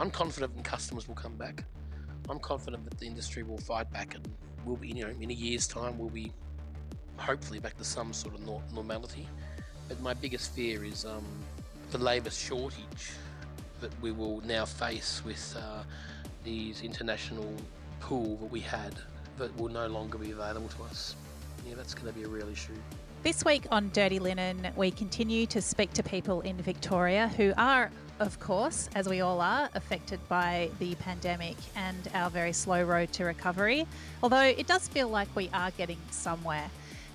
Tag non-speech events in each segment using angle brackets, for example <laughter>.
I'm confident that customers will come back. I'm confident that the industry will fight back and we'll be, you know, in a year's time, we'll be hopefully back to some sort of normality. But my biggest fear is um, the labour shortage that we will now face with uh, these international pool that we had that will no longer be available to us. Yeah, that's going to be a real issue. This week on Dirty Linen, we continue to speak to people in Victoria who are, of course, as we all are, affected by the pandemic and our very slow road to recovery. Although it does feel like we are getting somewhere.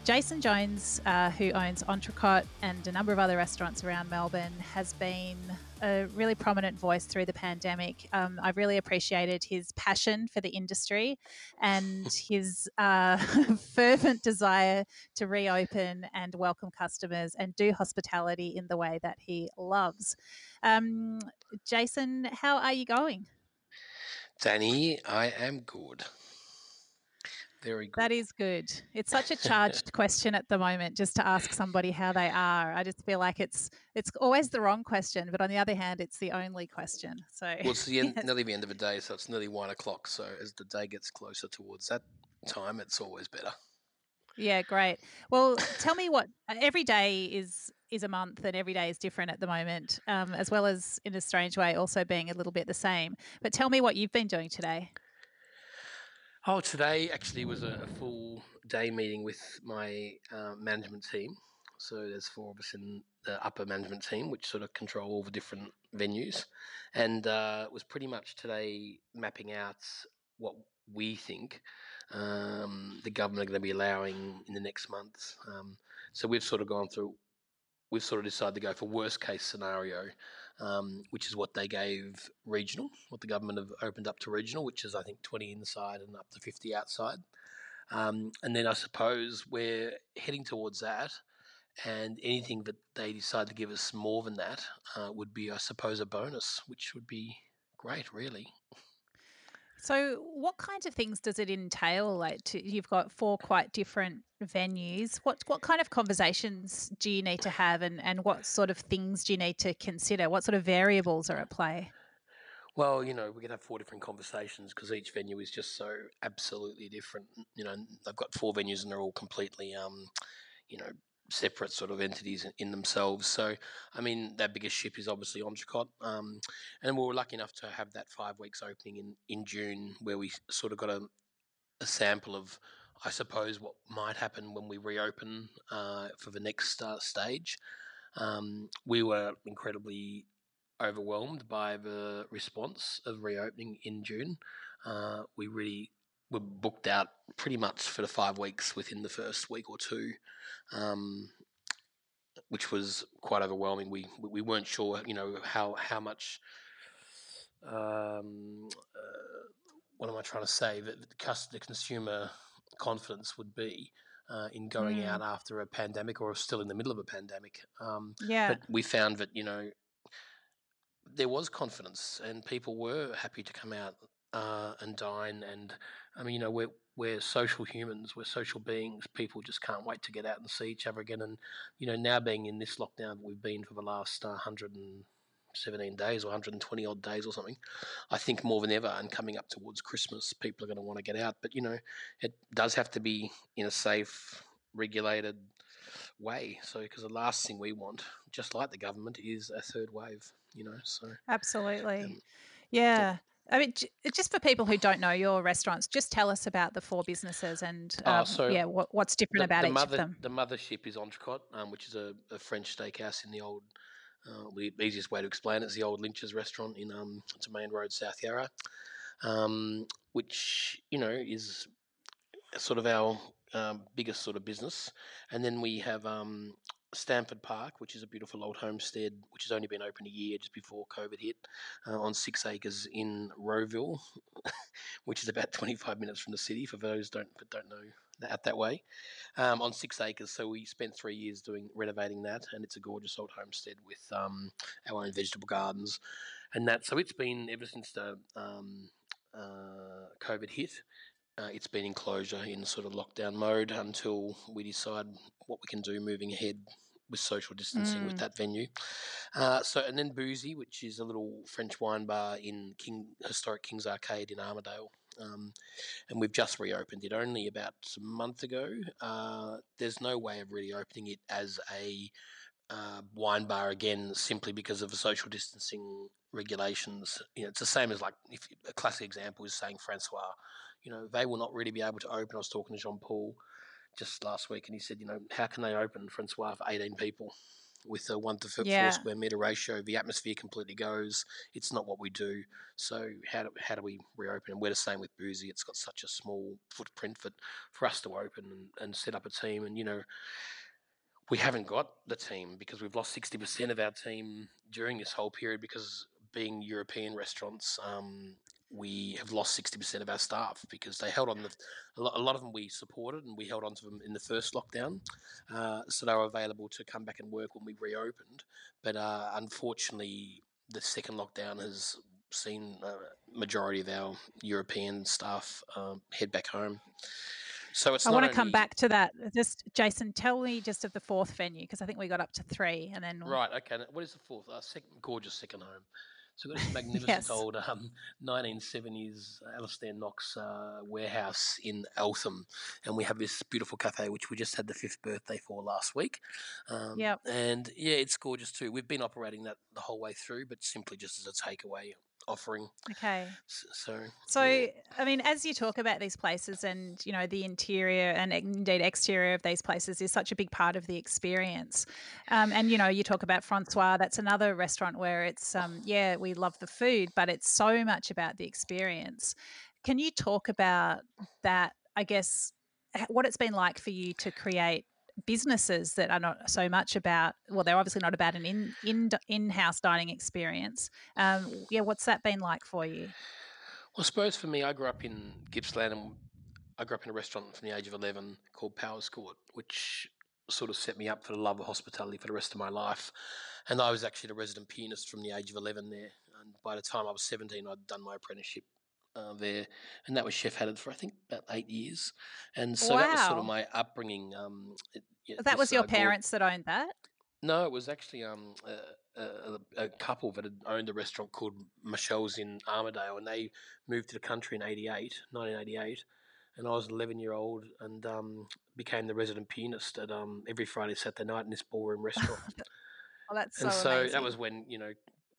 Jason Jones, uh, who owns Entrecote and a number of other restaurants around Melbourne, has been a really prominent voice through the pandemic. Um, I've really appreciated his passion for the industry and <laughs> his uh, <laughs> fervent desire to reopen and welcome customers and do hospitality in the way that he loves. Um, Jason, how are you going? Dani, I am good. Very good. That is good. It's <laughs> such a charged question at the moment just to ask somebody how they are. I just feel like it's it's always the wrong question, but on the other hand, it's the only question. So well, it's <laughs> the end, yes. nearly the end of the day, so it's nearly one o'clock. So as the day gets closer towards that time, it's always better. Yeah, great. Well, tell me what every day is is a month, and every day is different at the moment, um, as well as in a strange way also being a little bit the same. But tell me what you've been doing today. Oh, today actually was a, full day meeting with my uh, management team. So there's four of us in the upper management team, which sort of control all the different venues, and uh, it was pretty much today mapping out what we think um, the government are going to be allowing in the next month. Um, so we've sort of gone through we've sort of decided to go for worst case scenario, um, which is what they gave regional, what the government have opened up to regional, which is I think 20 inside and up to 50 outside. Um, and then I suppose we're heading towards that. And anything that they decide to give us more than that uh, would be, I suppose, a bonus, which would be great, really. So, what kinds of things does it entail? Like, to, you've got four quite different venues. What what kind of conversations do you need to have, and and what sort of things do you need to consider? What sort of variables are at play? Well, you know, we can have four different conversations because each venue is just so absolutely different. You know, they've got four venues and they're all completely, um, you know, separate sort of entities in themselves. So, I mean, their biggest ship is obviously Entrecote. Um, and we were lucky enough to have that five weeks opening in, in June where we sort of got a, a sample of, I suppose, what might happen when we reopen uh, for the next uh, stage. Um, we were incredibly overwhelmed by the response of reopening in June. Uh, we really were booked out pretty much for the five weeks within the first week or two, um, which was quite overwhelming. We we weren't sure, you know, how how much. Um, uh, what am I trying to say? That the, the consumer confidence would be uh, in going mm. out after a pandemic or still in the middle of a pandemic. Um, yeah. But we found that you know there was confidence and people were happy to come out uh, and dine. And I mean, you know, we're we're social humans, we're social beings. People just can't wait to get out and see each other again. And you know, now being in this lockdown that we've been for the last uh, hundred and 17 days or 120 odd days or something. I think more than ever, and coming up towards Christmas, people are going to want to get out. But you know, it does have to be in a safe, regulated way. So, because the last thing we want, just like the government, is a third wave. You know, so absolutely, um, yeah. I mean, just for people who don't know your restaurants, just tell us about the four businesses and oh, um, oh, so yeah, what, what's different the, about the each mother, of them. The mothership is Entrecote, um, which is a, a, French steakhouse in the old. Uh, the easiest way to explain it is the old Lynch's restaurant in um, it's Domain Road, South Yarra, um, which you know is sort of our um, biggest sort of business, and then we have um, Stamford Park, which is a beautiful old homestead, which has only been open a year just before COVID hit, uh, on six acres in Rowville, <laughs> which is about <laughs> 25 minutes from the city. For those don't don't know that that way, um, on six acres. So we spent three years doing renovating that, and it's a gorgeous old homestead with um, our own vegetable gardens, and that. So it's been ever since the um, uh, COVID hit. Uh, it's been in closure in sort of lockdown mode until we decide what we can do moving ahead with social distancing Mm. with that venue. Uh, so and then Boozy, which is a little French wine bar in King historic Kings Arcade in Armadale. Um, and we've just reopened it only about a month ago. Uh, there's no way of really opening it as a uh, wine bar again, simply because of the social distancing regulations. You know, it's the same as like if a classic example is saying France-Soir. You know, they will not really be able to open. I was talking to Jean Paul just last week, and he said, you know, how can they open France-Soir for 18 people with a one to f- Yeah. four square meter ratio? The atmosphere completely goes. It's not what we do. So how do, how do we reopen? And we're the same with Boozy. It's got such a small footprint for for us to open and, and set up a team. And you know, we haven't got the team because we've lost 60% of our team during this whole period because being European restaurants, um, we have lost 60% of our staff because they held on the a lot, a lot of them we supported and we held on to them in the first lockdown uh, so they were available to come back and work when we reopened but uh, unfortunately the second lockdown has seen a majority of our European staff um, head back home so it's I want to come back to that. Just Jason, tell me just of the fourth venue because I think we got up to three, and then Right. Okay. What is the fourth? Uh, second, gorgeous second home. So we've got this <laughs> magnificent Yes. old um, 1970s Alistair Knox uh, warehouse in Eltham, and we have this beautiful cafe which we just had the fifth birthday for last week. Um, Yep. And yeah, it's gorgeous too. We've been operating that the whole way through, but simply just as a takeaway offering. okay. So. So, yeah. I mean, as you talk about these places and, you know, the interior and indeed exterior of these places is such a big part of the experience. Um, and, you know, you talk about France-Soir, that's another restaurant where it's, um, yeah, we love the food, but it's so much about the experience. Can you talk about that, I guess, what it's been like for you to create businesses that are not so much about well they're obviously not about an in in in-house dining experience um yeah what's that been like for you Well, I suppose for me, I grew up in Gippsland and I grew up in a restaurant from the age of 11 called Powers Court, which sort of set me up for the love of hospitality for the rest of my life. And I was actually the resident pianist from the age of 11 there. And by the time I was 17, I'd done my apprenticeship uh, there. And that was Chef Haddad for, I think, about eight years. And so that was sort of my upbringing. Um, it- that was your parents that owned that no, it was actually um, a, a, a couple that had owned a restaurant called Michelle's in Armadale, and they moved to the country in 88, 1988. And I was an 11 year old and um, became the resident pianist at um, every Friday, Saturday night in this ballroom restaurant. <laughs> oh that's and so, so that was when, you know,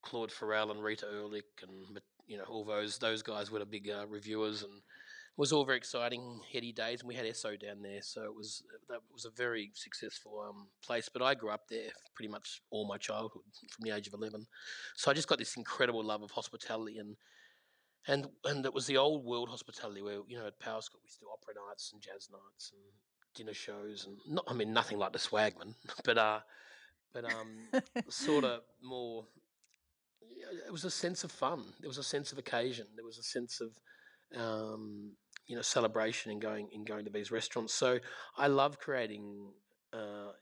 Claude Forell and Rita Ehrlich and, you know, all those those guys were the big uh, reviewers and it was all very exciting, heady days. And we had Esso down there. So it was that was a very successful um, place. But I grew up there pretty much all my childhood from the age of 11. So I just got this incredible love of hospitality and and and it was the old world hospitality where you know at Powers Court we used to opera nights and jazz nights and dinner shows and not I mean nothing like the Swagman, <laughs> but uh, but um, <laughs> sort of more. Yeah, It was a sense of fun. There was a sense of occasion. There was a sense of um, you know celebration in going in going to these restaurants. So I love creating uh,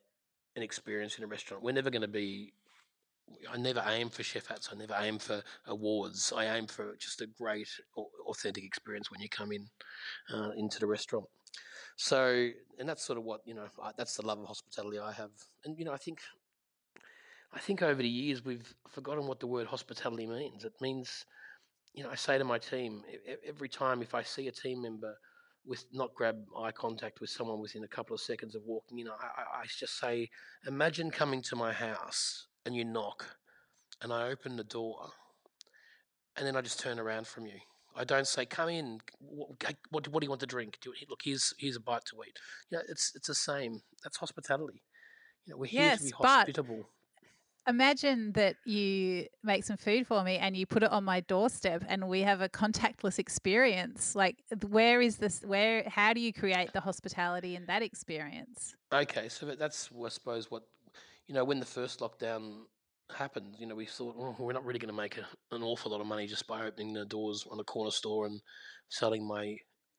an experience in a restaurant. We're never going to be. I never aim for chef hats. I never aim for awards. I aim for just a great, authentic experience when you come in uh, into the restaurant. So, and that's sort of what you know. I, that's the love of hospitality I have, and you know, I think, I think over the years we've forgotten what the word hospitality means. It means, you know, I say to my team every time if I see a team member with not grab eye contact with someone within a couple of seconds of walking in, I, I, just say, imagine coming to my house and you knock, and I open the door, and then I just turn around from you. I don't say, "Come in. What, what, what do you want to drink? Do you, look, here's here's a bite to eat." You know, it's it's the same. That's hospitality. You know, we're here to be Yes, but- hospitable. Imagine that you make some food for me and you put it on my doorstep and we have a contactless experience like where is this where how do you create the hospitality in that experience Okay, so that's I suppose what you know when the first lockdown happened. You know, we thought oh, we're not really going to make a, an awful lot of money just by opening the doors on the corner store and selling my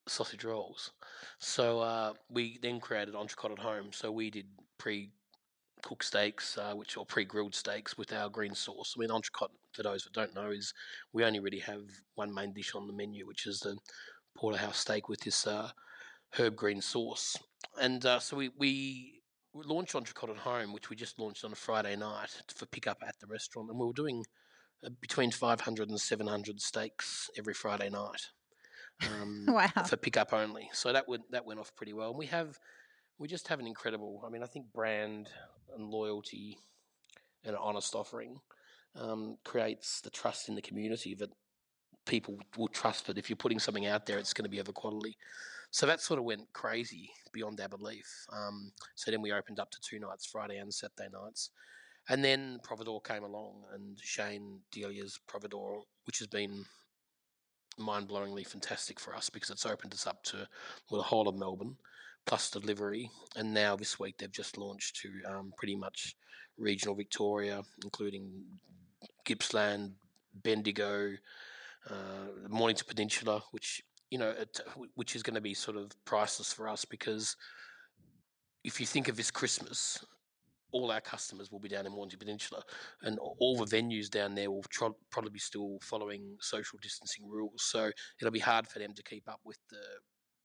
sausage rolls. So uh, we then created Entrecote at home. So we did pre cooked steaks, uh, which are pre grilled steaks with our green sauce. I mean, Entrecote, for those that don't know, is we only really have one main dish on the menu, which is the porterhouse steak with this uh, herb green sauce. And uh, so we, we launched Entrecôte at Home, which we just launched on a Friday night for pickup at the restaurant, and we were doing uh, between 500 and 700 steaks every Friday night um, <laughs> wow. for pickup only. So that went that went off pretty well. And we have we just have an incredible. I mean, I think brand and loyalty and an honest offering um, creates the trust in the community that people will trust that if you're putting something out there, it's going to be of a quality. So that sort of went crazy beyond our belief. Um, so then we opened up to two nights, Friday and Saturday nights. And then Providoor came along and Shane Delia's Providoor, which has been mind-blowingly fantastic for us because it's opened us up to well, the whole of Melbourne plus delivery. And now this week they've just launched to um, pretty much regional Victoria, including Gippsland, Bendigo, uh, Mornington Peninsula, which you know, it, which is going to be sort of priceless for us because if you think of this Christmas, all our customers will be down in Mornington Peninsula, and all the venues down there will tr- probably be still following social distancing rules. So it'll be hard for them to keep up with the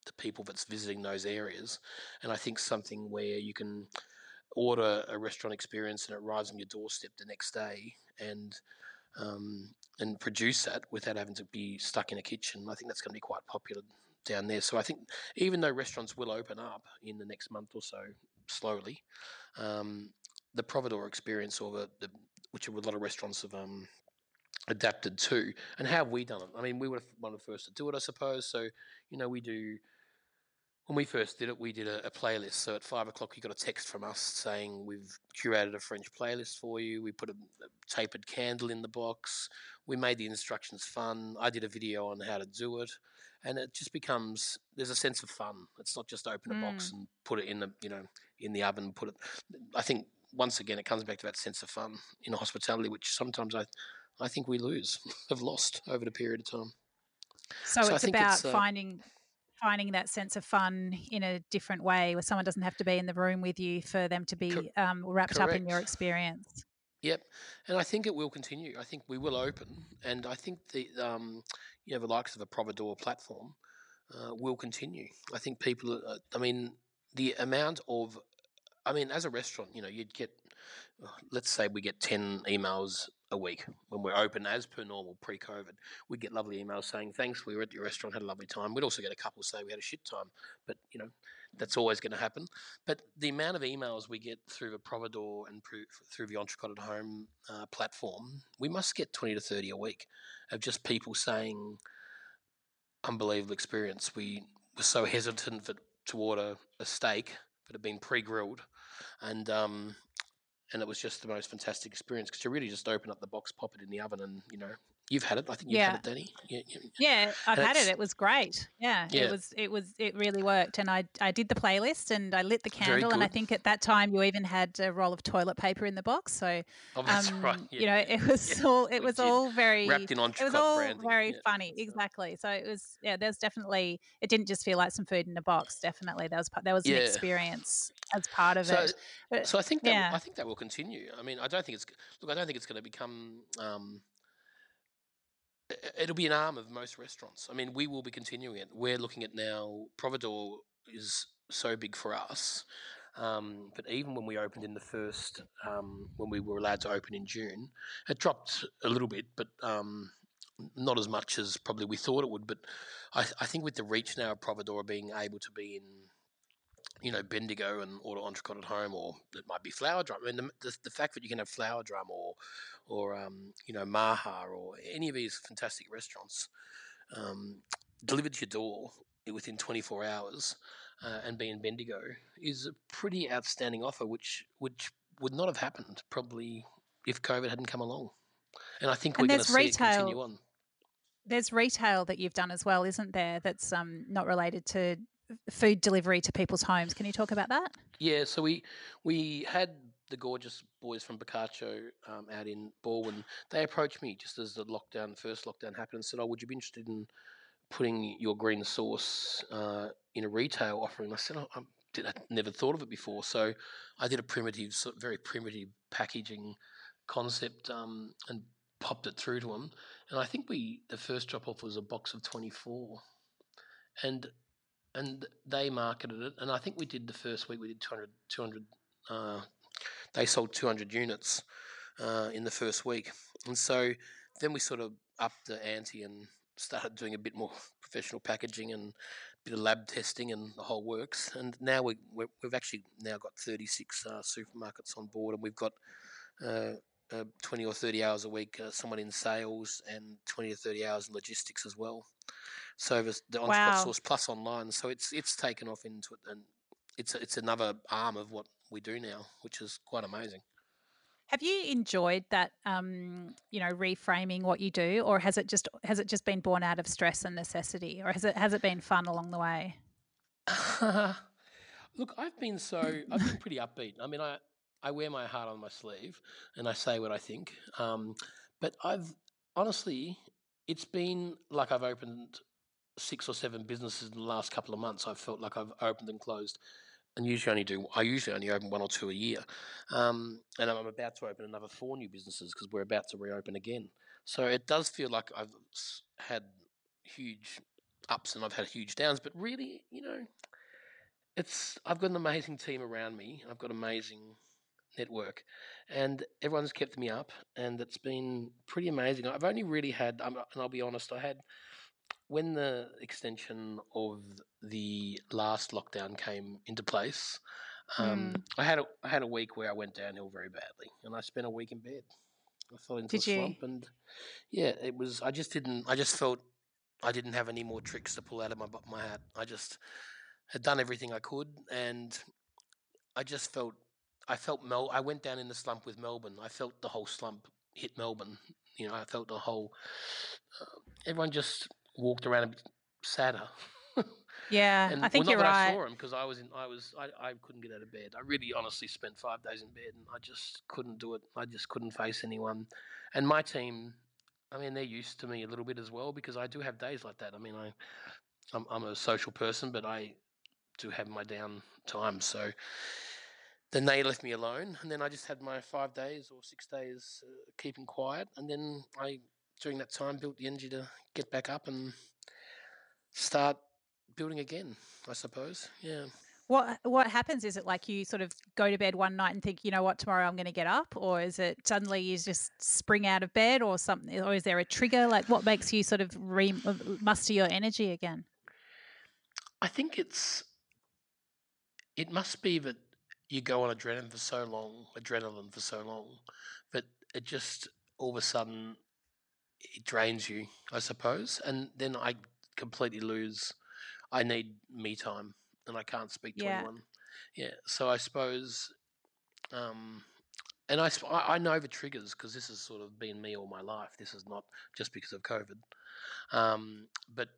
the people that's visiting those areas. And I think something where you can order a restaurant experience and it arrives on your doorstep the next day, and um, and produce that without having to be stuck in a kitchen. I think that's going to be quite popular down there. So I think even though restaurants will open up in the next month or so, slowly, um, the Providoor experience or the, the which a lot of restaurants have um, adapted to, and how have we done it? I mean, we were one of the first to do it, I suppose. So you know, we do when we first did it, we did a, a, playlist. So at five o'clock, you got a text from us saying we've curated a French playlist for you. We put a, a, tapered candle in the box. We made the instructions fun. I did a video on how to do it, and it just becomes there's a sense of fun. It's not just open a mm. box and put it in the you know in the oven. Put it. I think once again it comes back to that sense of fun in hospitality, which sometimes I I think we lose, <laughs> have lost over the period of time. So, so it's about it's, uh, finding finding that sense of fun in a different way where someone doesn't have to be in the room with you for them to be um, wrapped Correct. up in your experience. Yep, and I think it will continue. I think we will open, and I think the um, you know the likes of a Providoor platform uh, will continue. I think people. Uh, I mean, the amount of, I mean, as a restaurant, you know, you'd get, let's say we get ten emails a week when we're open as per normal pre-COVID. We'd get lovely emails saying thanks, we were at your restaurant, had a lovely time. We'd also get a couple say we had a shit time, but you know that's always going to happen. But the amount of emails we get through the Providoor and through the Entrecôte at Home uh, platform, we must get twenty to thirty a week of just people saying unbelievable experience. We were so hesitant for, to order a steak that had been pre-grilled, and um, and it was just the most fantastic experience because you really just open up the box, pop it in the oven, and you know You've had it. I think you've yeah. had it, Dani. Yeah, yeah I've had it. It was great. Yeah, yeah, it was. It was. It really worked. And I, I did the playlist and I lit the candle. And I think at that time you even had a roll of toilet paper in the box. So, oh, that's <laughs> um, right. Yeah. You know, it was all. It was all very wrapped in It was all branding. very funny. Exactly. So it was. Yeah, there's definitely. It didn't just feel like some food in a box. Definitely, there was. There was an experience as part of so, it. But, so I think that. Yeah. I think that will continue. I mean, I don't think it's. Look, I don't think it's going to become. Um, it'll be an arm of most restaurants. I mean, we will be continuing it. We're looking at now. Providoor is so big for us, um, but even when we opened in the first, um, when we were allowed to open in June, it dropped a little bit, but um, not as much as probably we thought it would. But I, I think with the reach now of Providoor being able to be in you know, Bendigo and order entrecôte at home, or it might be flower drum. I mean, the, the, the fact that you can have flower drum or, or um, you know, Maha or any of these fantastic restaurants um, delivered to your door within 24 hours uh, and be in Bendigo is a pretty outstanding offer, which which would not have happened probably if COVID hadn't come along. And I think we're going to see retail. it continue on there's retail that you've done as well, isn't there? That's um, not related to food delivery to people's homes. Can you talk about that? Yeah, so we we had the gorgeous boys from Boccaccio um, out in Balwyn. They approached me just as the lockdown, first lockdown happened, and said, "Oh, would you be interested in putting your green sauce uh, in a retail offering?" I said, oh, I did, I never thought of it before, so I did a primitive, very primitive packaging concept um, and popped it through to them. And I think we the first drop off was a box of twenty four, and and they marketed it. And I think we did the first week, we did 200, 200 Uh, they sold 200 units uh, in the first week, and so then we sort of upped the ante and started doing a bit more professional packaging and a bit of lab testing and the whole works. And now we, we have actually now got 36 uh, supermarkets on board, and we've got uh, uh, 20 or 30 hours a week, uh, someone in sales, and 20 or 30 hours in logistics as well. So the, the wow. Source Plus online, so it's it's taken off into it, and it's it's another arm of what we do now, which is quite amazing. Have you enjoyed that, um, you know, reframing what you do, or has it just has it just been born out of stress and necessity, or has it has it been fun along the way? <laughs> Look, I've been so I've been <laughs> pretty upbeat. I mean, I I wear my heart on my sleeve and I say what I think. Um, but I've honestly, it's been like I've opened six or seven businesses in the last couple of months. I've felt like I've opened and closed and usually only do I usually only open one or two a year, um, and I'm about to open another four new businesses because we're about to reopen again. So it does feel like I've had huge ups and I've had huge downs, but really, you know, it's I've got an amazing team around me. I've got amazing network, and everyone's kept me up, and it's been pretty amazing. I've only really had, and I'll be honest, I had when the extension of the last lockdown came into place, um, mm. I had a, I had a week where I went downhill very badly, and I spent a week in bed. I fell into Did a slump, you? and yeah, it was. I just didn't. I just felt I didn't have any more tricks to pull out of my my hat. I just had done everything I could, and I just felt. I felt Mel. I went down in the slump with Melbourne. I felt the whole slump hit Melbourne. You know, I felt the whole. Uh, everyone just walked around a bit sadder. <laughs> Yeah, and, I think well, you're right. I saw him because I was in. I was. I, I couldn't get out of bed. I really, honestly, spent five days in bed, and I just couldn't do it. I just couldn't face anyone. And my team, I mean, they're used to me a little bit as well because I do have days like that. I mean, I, I'm, I'm a social person, but I do have my down times. So then they left me alone, and then I just had my five days or six days uh, keeping quiet, and then I during that time built the energy to get back up and start building again, I suppose. Yeah. What what happens? Is it like you sort of go to bed one night and think, you know what, tomorrow I'm going to get up, or is it suddenly you just spring out of bed, or something, or is there a trigger? Like, what makes you sort of re- uh, muster your energy again? I think it's it must be that you go on adrenaline for so long, adrenaline for so long, that it just all of a sudden it drains you, I suppose, and then I completely lose. I need me time, and I can't speak to yeah. anyone. Yeah, so I suppose, um, and I I know the triggers because this has sort of been me all my life. This is not just because of COVID, um, but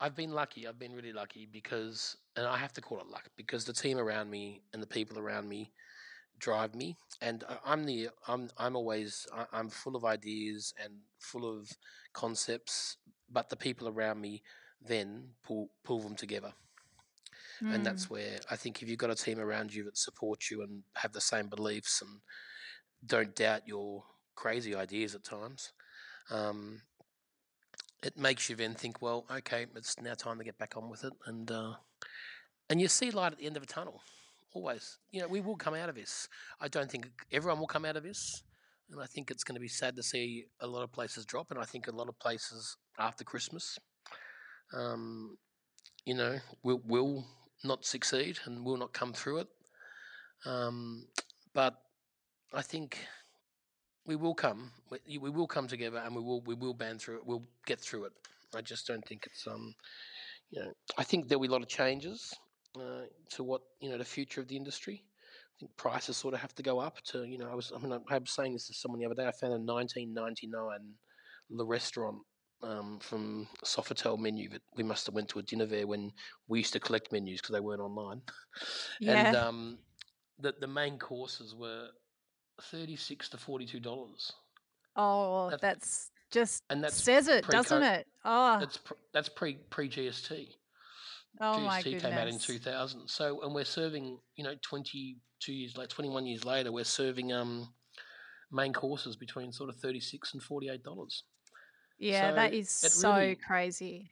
I've been lucky. I've been really lucky because, and I have to call it luck because the team around me and the people around me drive me and i'm the i'm i'm always i'm full of ideas and full of concepts but the people around me then pull pull them together mm. and that's where i think if you've got a team around you that support you and have the same beliefs and don't doubt your crazy ideas at times um, it makes you then think well okay it's now time to get back on with it and uh, and you see light at the end of a tunnel always. You know, we will come out of this. I don't think everyone will come out of this. And I think it's going to be sad to see a lot of places drop. And I think a lot of places after Christmas, um, you know, will, will not succeed and will not come through it. Um, but I think we will come. We, we will come together, and we will we will band through it. We'll get through it. I just don't think it's um, you know, I think there'll be a lot of changes uh, to what you know the future of the industry. I think prices sort of have to go up to you know I was I mean I was saying this to someone the other day. I found a 1999 Le Restaurant um, from Sofitel menu that we must have went to a dinner there when we used to collect menus because they weren't online. <laughs> Yeah. And um, the the main courses were thirty six to forty two dollars. Oh, that's, that's, just and that says it, doesn't it? Oh, that's that's pre pre GST. Oh my GST came out in 2000. So, and we're serving, you know, 22 years like 21 years later, we're serving um main courses between sort of 36 and 48 dollars. Yeah, so that is so really, crazy.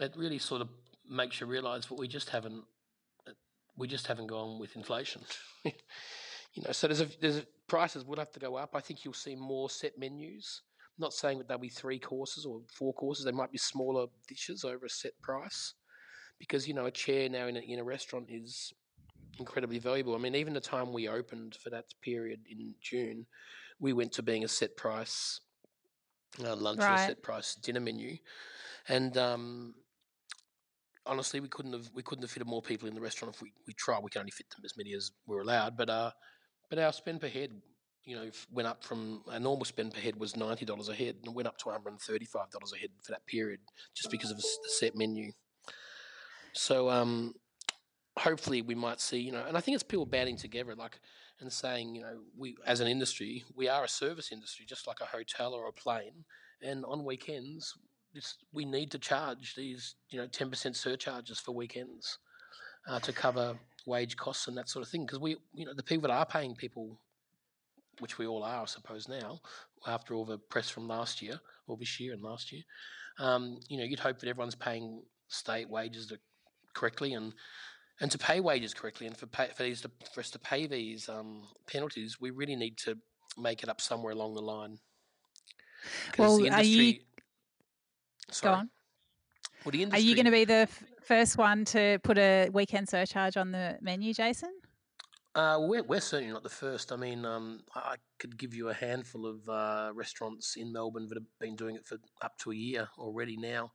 It really sort of makes you realize what we just haven't we just haven't gone with inflation. <laughs> you know, so there's a there's a, prices will have to go up. I think you'll see more set menus. not saying that there'll be three courses or four courses. They might be smaller dishes over a set price, because you know a chair now in a, in a restaurant is incredibly valuable. I mean, even the time we opened for that period in June, we went to being a set price uh, lunch right. and a set price dinner menu, and um, honestly, we couldn't have we couldn't have fitted more people in the restaurant if we, we tried. We can only fit them as many as we're allowed, but uh, but our spend per head, you know, went up from a normal spend per head was ninety dollars a head, and went up to one hundred and thirty five dollars a head for that period, just because of the set menu. So um, hopefully we might see, you know, and I think it's people banding together, like and saying, you know, we as an industry, we are a service industry, just like a hotel or a plane, and on weekends we need to charge these, you know, 10% surcharges for weekends uh, to cover wage costs and that sort of thing. Because we, you know, the people that are paying people, which we all are, I suppose, now, after all the press from last year, or this year and last year, um, you know, you'd hope that everyone's paying state wages correctly and and to pay wages correctly and for pay, for these to, for us to pay these um, penalties, we really need to make it up somewhere along the line. Well, the industry, are you Sorry. Go on. Well, the industry, Are you going to be the f- first one to put a weekend surcharge on the menu, Jason? Uh, we're, we're certainly not the first. I mean, um, I could give you a handful of uh, restaurants in Melbourne that have been doing it for up to a year already now.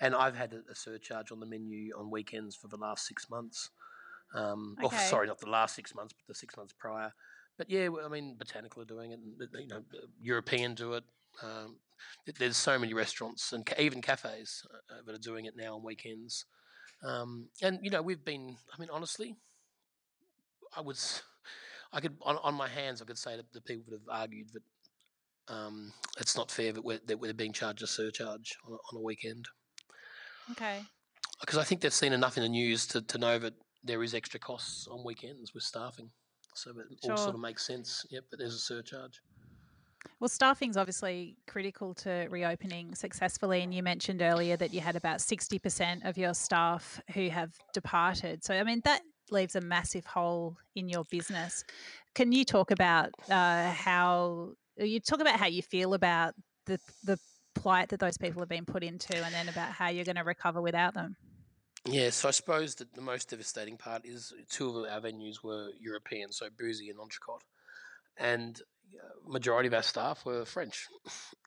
And I've had a, a surcharge on the menu on weekends for the last six months. Um, oh, <laughs> okay. Oh, sorry, not the last six months, but the six months prior. But yeah, I mean, Botanical are doing it. You know, European do it. Um, there's so many restaurants and even cafes uh, uh, that are doing it now on weekends. Um, and you know, we've been. I mean, honestly, I was. I could on, on my hands. I could say that the people that have argued that um, it's not fair that we're, that we're being charged a surcharge on a, on a weekend. Okay. Because I think they've seen enough in the news to, to know that there is extra costs on weekends with staffing, so it sure. all sort of makes sense. Yep, but there's a surcharge. Well, staffing is obviously critical to reopening successfully. And you mentioned earlier that you had about 60% of your staff who have departed. So, I mean, that leaves a massive hole in your business. Can you talk about uh, how you talk about how you feel about the the plight that those people have been put into, and then about how you're going to recover without them? Yeah, so I suppose that the most devastating part is two of our venues were European, so Boozy and Entrecote. And majority of our staff were French,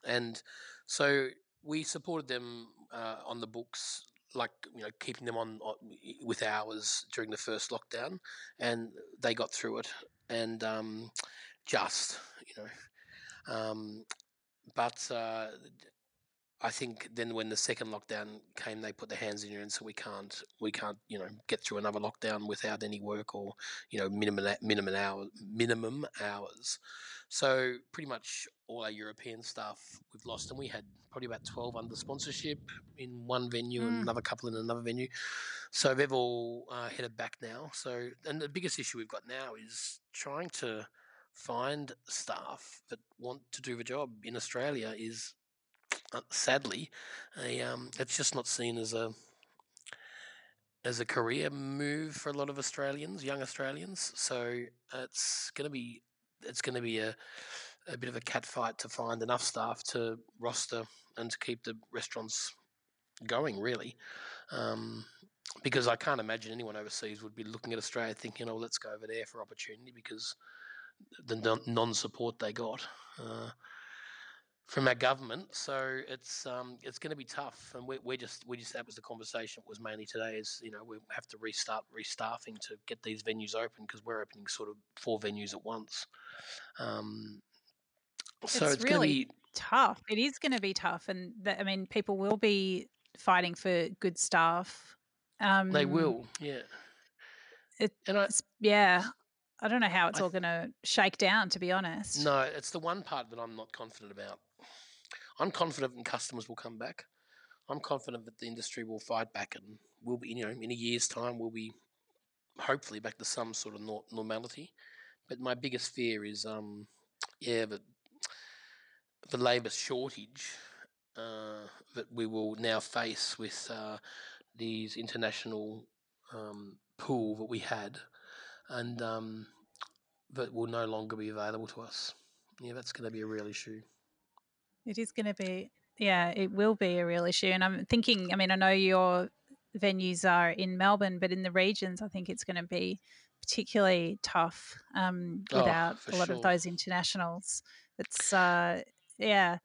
and so we supported them uh, on the books, like you know, keeping them on, on, with hours during the first lockdown, and they got through it, and um, just you know, um, but uh, I think then when the second lockdown came, they put their hands in you and said we can't, we can't, you know, get through another lockdown without any work or you know minimum minimum hour minimum hours. So pretty much all our European staff we've lost, and we had probably about twelve under sponsorship in one venue mm. and another couple in another venue. So they've all uh, headed back now. So and the biggest issue we've got now is trying to find staff that want to do the job in Australia is sadly a um, it's just not seen as a as a career move for a lot of Australians, young Australians. So it's going to be it's going to be a, a bit of a cat fight to find enough staff to roster and to keep the restaurants going, really. Um, because I can't imagine anyone overseas would be looking at Australia thinking, oh, let's go over there for opportunity because the non support they got. Uh, from our government. So it's um, it's going to be tough, and we're, we're just we just that was the conversation was mainly today is you know we have to restart restaffing to get these venues open because we're opening sort of four venues at once. Um, so it's, it's really be, tough. It is going to be tough, and that, I mean people will be fighting for good staff. Um, they will, yeah. It, and I, yeah, I don't know how it's I, all going to shake down, to be honest. No, it's the one part that I'm not confident about. I'm confident that customers will come back. I'm confident that the industry will fight back and we'll be, you know, in a year's time, we'll be hopefully back to some sort of normality. But my biggest fear is, um, yeah, that the labour shortage uh, that we will now face with uh, these international um, pool that we had, and um, that will no longer be available to us. Yeah, that's going to be a real issue. It is going to be, yeah, it will be a real issue. And I'm thinking, I mean, I know your venues are in Melbourne, but in the regions, I think it's going to be particularly tough um, Oh, without for a lot of those internationals. It's, uh, yeah,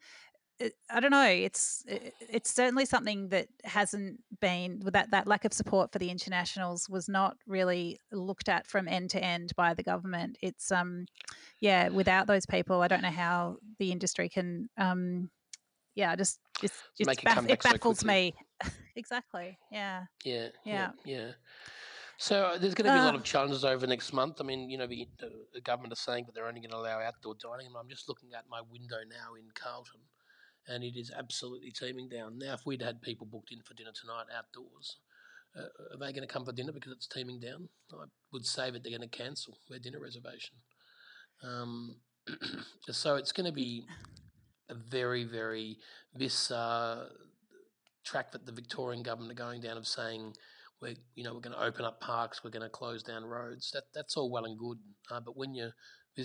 it, I don't know. It's it, it's certainly something that hasn't been that that lack of support for the internationals was not really looked at from end to end by the government. It's um, yeah, without those people, I don't know how the industry can um, yeah, just just, just Make it baff- it back so baffles me. <laughs> exactly. Yeah. Yeah, Yeah. yeah, yeah. So uh, there's going to be a lot of challenges over next month. I mean, you know, the, the, the government is saying that they're only going to allow outdoor dining, and I'm just looking at my window now in Carlton, and it is absolutely teeming down. Now, if we'd had people booked in for dinner tonight outdoors, uh, are they going to come for dinner because it's teeming down? I would say that they're going to cancel their dinner reservation. Um, <clears throat> so it's going to be a very, very this uh, track that the Victorian government are going down of saying we're you know we're going to open up parks, we're going to close down roads. That that's all well and good, uh, but when you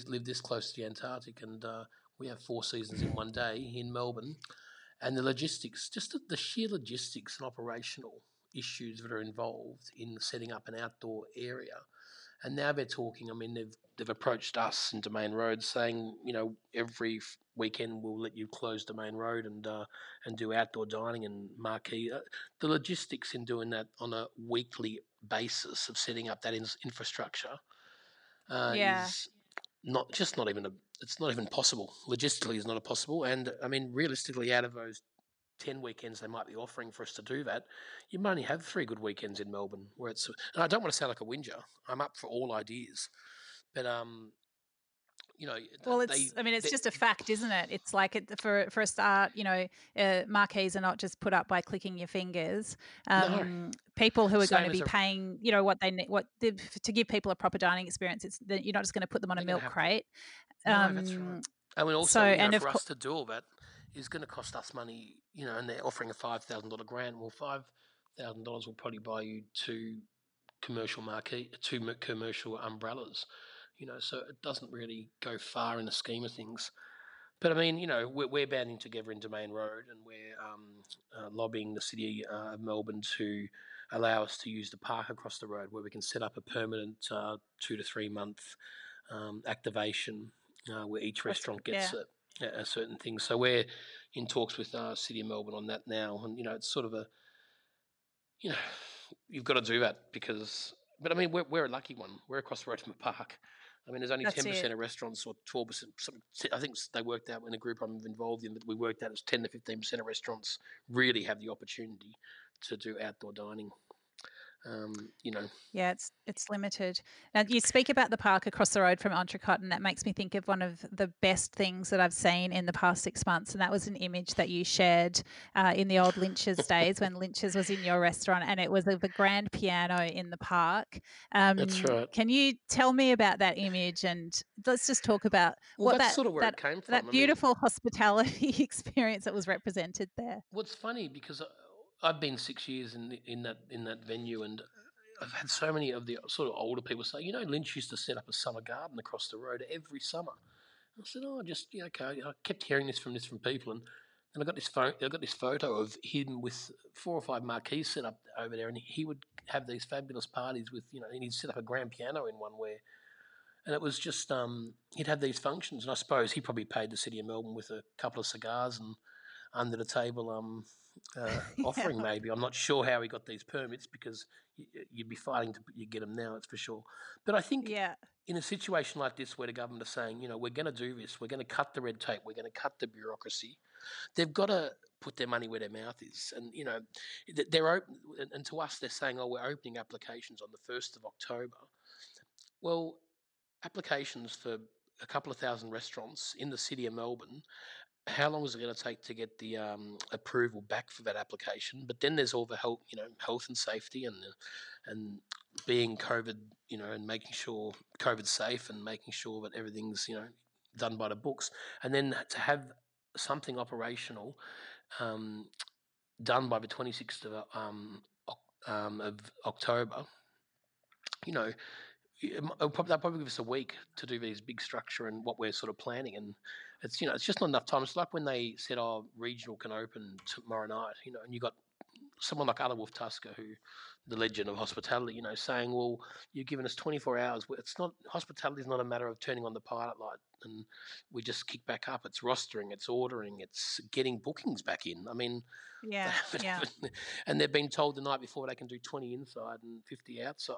live this close to the Antarctic and uh, we have four seasons in one day in Melbourne, and the logistics, just the, sheer logistics and operational issues that are involved in setting up an outdoor area. And now they're talking. I mean, they've they've approached us in Domain Road saying, you know, every f- weekend we'll let you close Domain Road and uh, and do outdoor dining and marquee. Uh, the logistics in doing that on a weekly basis of setting up that in- infrastructure uh, Yeah. is not just not even a. It's not even possible. Logistically, is not possible. And I mean, realistically, out of those ten weekends they might be offering for us to do that, you might only have three good weekends in Melbourne where it's. And I don't want to sound like a whinger. I'm up for all ideas, but um, you know, Well, they- it's. I mean, it's they- just a fact, isn't it? It's like it, for for a start, you know, uh, marquees are not just put up by clicking your fingers. Um, People who are Same going to be a- paying, you know, what they need, what the, to give people a proper dining experience. It's that you're not just going to put them on a milk have crate. No, that's Um, right. I mean, also, so, you know, and for co- us to do all that is going to cost us money, you know, and they're offering a five thousand dollar grant. Well, five thousand dollars will probably buy you two commercial marquee, two commercial umbrellas, you know. So it doesn't really go far in the scheme of things. But I mean, you know, we're, we're banding together in Domain Road, and we're um, uh, lobbying the city uh, of Melbourne to allow us to use the park across the road, where we can set up a permanent uh, two to three month um, activation uh, where each restaurant gets a, a, a certain thing. So we're in talks with uh, City of Melbourne on that now, and you know, it's sort of a, you know, you've got to do that because. But I mean, we're, we're a lucky one. We're across the road from a park. I mean, there's only ten percent of restaurants or twelve percent. I think they worked out in a group I'm involved in that we worked out it's ten to fifteen percent of restaurants really have the opportunity to do outdoor dining. Um, you know, Yeah, it's it's limited. Now you speak about the park across the road from Entrecote, and that makes me think of one of the best things that I've seen in the past six months, and that was an image that you shared uh, in the old Lynch's days when Lynch's was in your restaurant, and it was of a grand piano in the park. Um, That's right. Can you tell me about that image, and let's just talk about well, what that sort of where that it came from. that I mean- beautiful <laughs> hospitality <laughs> experience that was represented there. What's funny because I- I've been six years in in that in that venue, and I've had so many of the sort of older people say, you know, Lynch used to set up a summer garden across the road every summer. I said, oh, just yeah, okay. I kept hearing this from this from people, and and I got this phone, I got this photo of him with four or five marquees set up over there, and he would have these fabulous parties with you know, and he'd set up a grand piano in one where. And it was just um, he'd have these functions, and I suppose he probably paid the city of Melbourne with a couple of cigars and under the table um, uh, <laughs> offering. Yeah. Maybe I'm not sure how he got these permits because you'd be fighting to you get them now. That's for sure. But I think Yeah, in a situation like this where the government are saying, you know, we're going to do this, we're going to cut the red tape, we're going to cut the bureaucracy, they've got to put their money where their mouth is. And, you know, they're open, and- and to us, they're saying, oh, we're opening applications on the 1st of October. Well, applications for a couple of thousand restaurants in the city of Melbourne. How long is it going to take to get the um, approval back for that application? But then there's all the health, you know, health and safety and uh, and being COVID, you know, and making sure COVID safe and making sure that everything's you know done by the books, and then to have something operational um, done by the 26th of, um, um, of October you know, Uh, they'll probably give us a week to do these big structure and what we're sort of planning. And it's, you know, it's just not enough time. It's like when they said, oh, regional can open tomorrow night, you know, and you got someone like Ala Wolf Tusker, who the legend of hospitality, you know, saying, "Well, you've given us 24 hours. It's not hospitality is not a matter of turning on the pilot light and we just kick back up. It's rostering, it's ordering, it's getting bookings back in. I mean, <laughs> yeah, yeah. and they've been told the night before they can do 20 inside and 50 outside.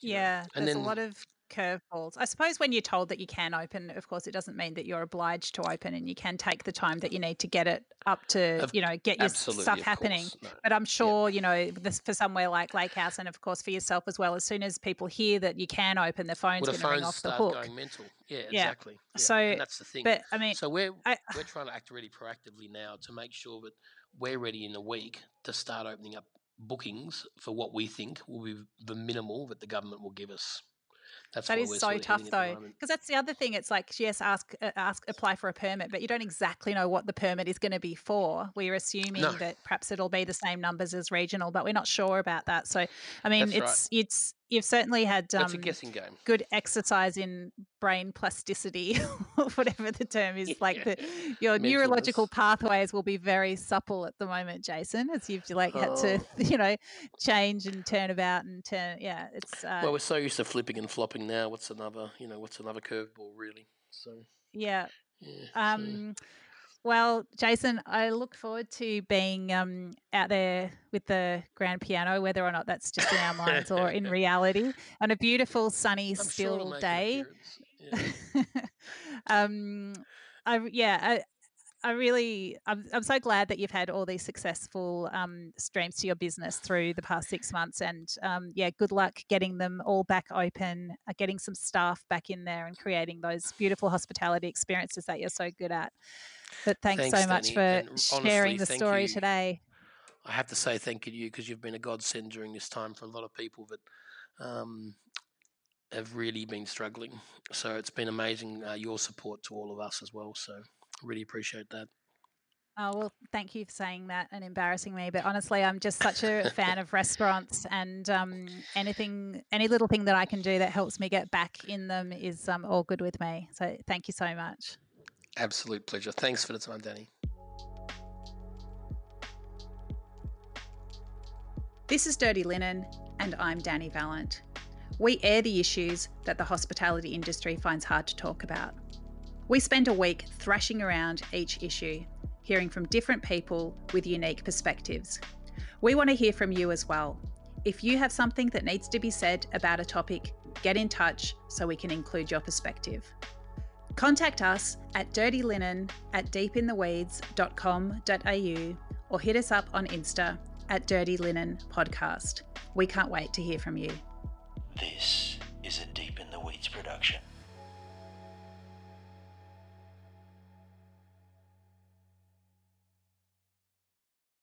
Yeah, and there's then, a lot of curveballs. I suppose when you're told that you can open, of course, it doesn't mean that you're obliged to open, and you can take the time that you need to get it up to, of, you know, get your stuff happening. No. But I'm sure, yeah. you know, this for somewhere like Lake House, and of course for yourself as well. As soon as people hear that you can open, the phone's well, going to ring off the hook. Going mental. Yeah, yeah. exactly. Yeah. So and that's the thing. But I mean, so we're I, we're trying to act really proactively now to make sure that we're ready in a week to start opening up bookings for what we think will be the minimal that the government will give us. That's that is so tough though, because that's the other thing. It's like yes, ask uh, ask apply for a permit, but you don't exactly know what the permit is going to be for. We're assuming no. that perhaps it'll be the same numbers as regional, but we're not sure about that. So, I mean, that's it's right. it's you've certainly had um, a guessing game. Good exercise in brain plasticity, or <laughs> whatever the term is. <laughs> Yeah. Like the, your neurological pathways will be very supple at the moment, Jason, as you've like oh. had to, oh. <laughs> you know, change and turn about and turn. Yeah, it's. Uh, well, we're so used to flipping and flopping now. What's another, you know, what's another curveball really? So. Yeah. Yeah. Um. So. Well, Jason, I look forward to being um, out there with the grand piano, whether or not that's just in our minds or in <laughs> reality, on a beautiful, sunny, I'm still sure day. Yeah. <laughs> um, I, yeah, I, really, I'm, I'm so glad that you've had all these successful um, streams to your business through the past six months. And um, yeah, good luck getting them all back open, uh, getting some staff back in there, and creating those beautiful hospitality experiences that you're so good at. But thanks, thanks so much Dani. for sharing the story you. today. I have to say thank you to you because you've been a godsend during this time for a lot of people that um, have really been struggling. So it's been amazing uh, your support to all of us as well. So really appreciate that. Oh, well, thank you for saying that and embarrassing me. But honestly, I'm just such a <laughs> fan of restaurants and um, anything, any little thing that I can do that helps me get back in them is um, all good with me. So thank you so much. Absolute pleasure. Thanks for the time, Dani. This is Dirty Linen, and I'm Dani Valent. We air the issues that the hospitality industry finds hard to talk about. We spend a week thrashing around each issue, hearing from different people with unique perspectives. We want to hear from you as well. If you have something that needs to be said about a topic, get in touch so we can include your perspective. Contact us at dirtylinen at deepintheweeds.com.au or hit us up on Insta at Dirty Linen Podcast. We can't wait to hear from you. This is a Deep in the Weeds production.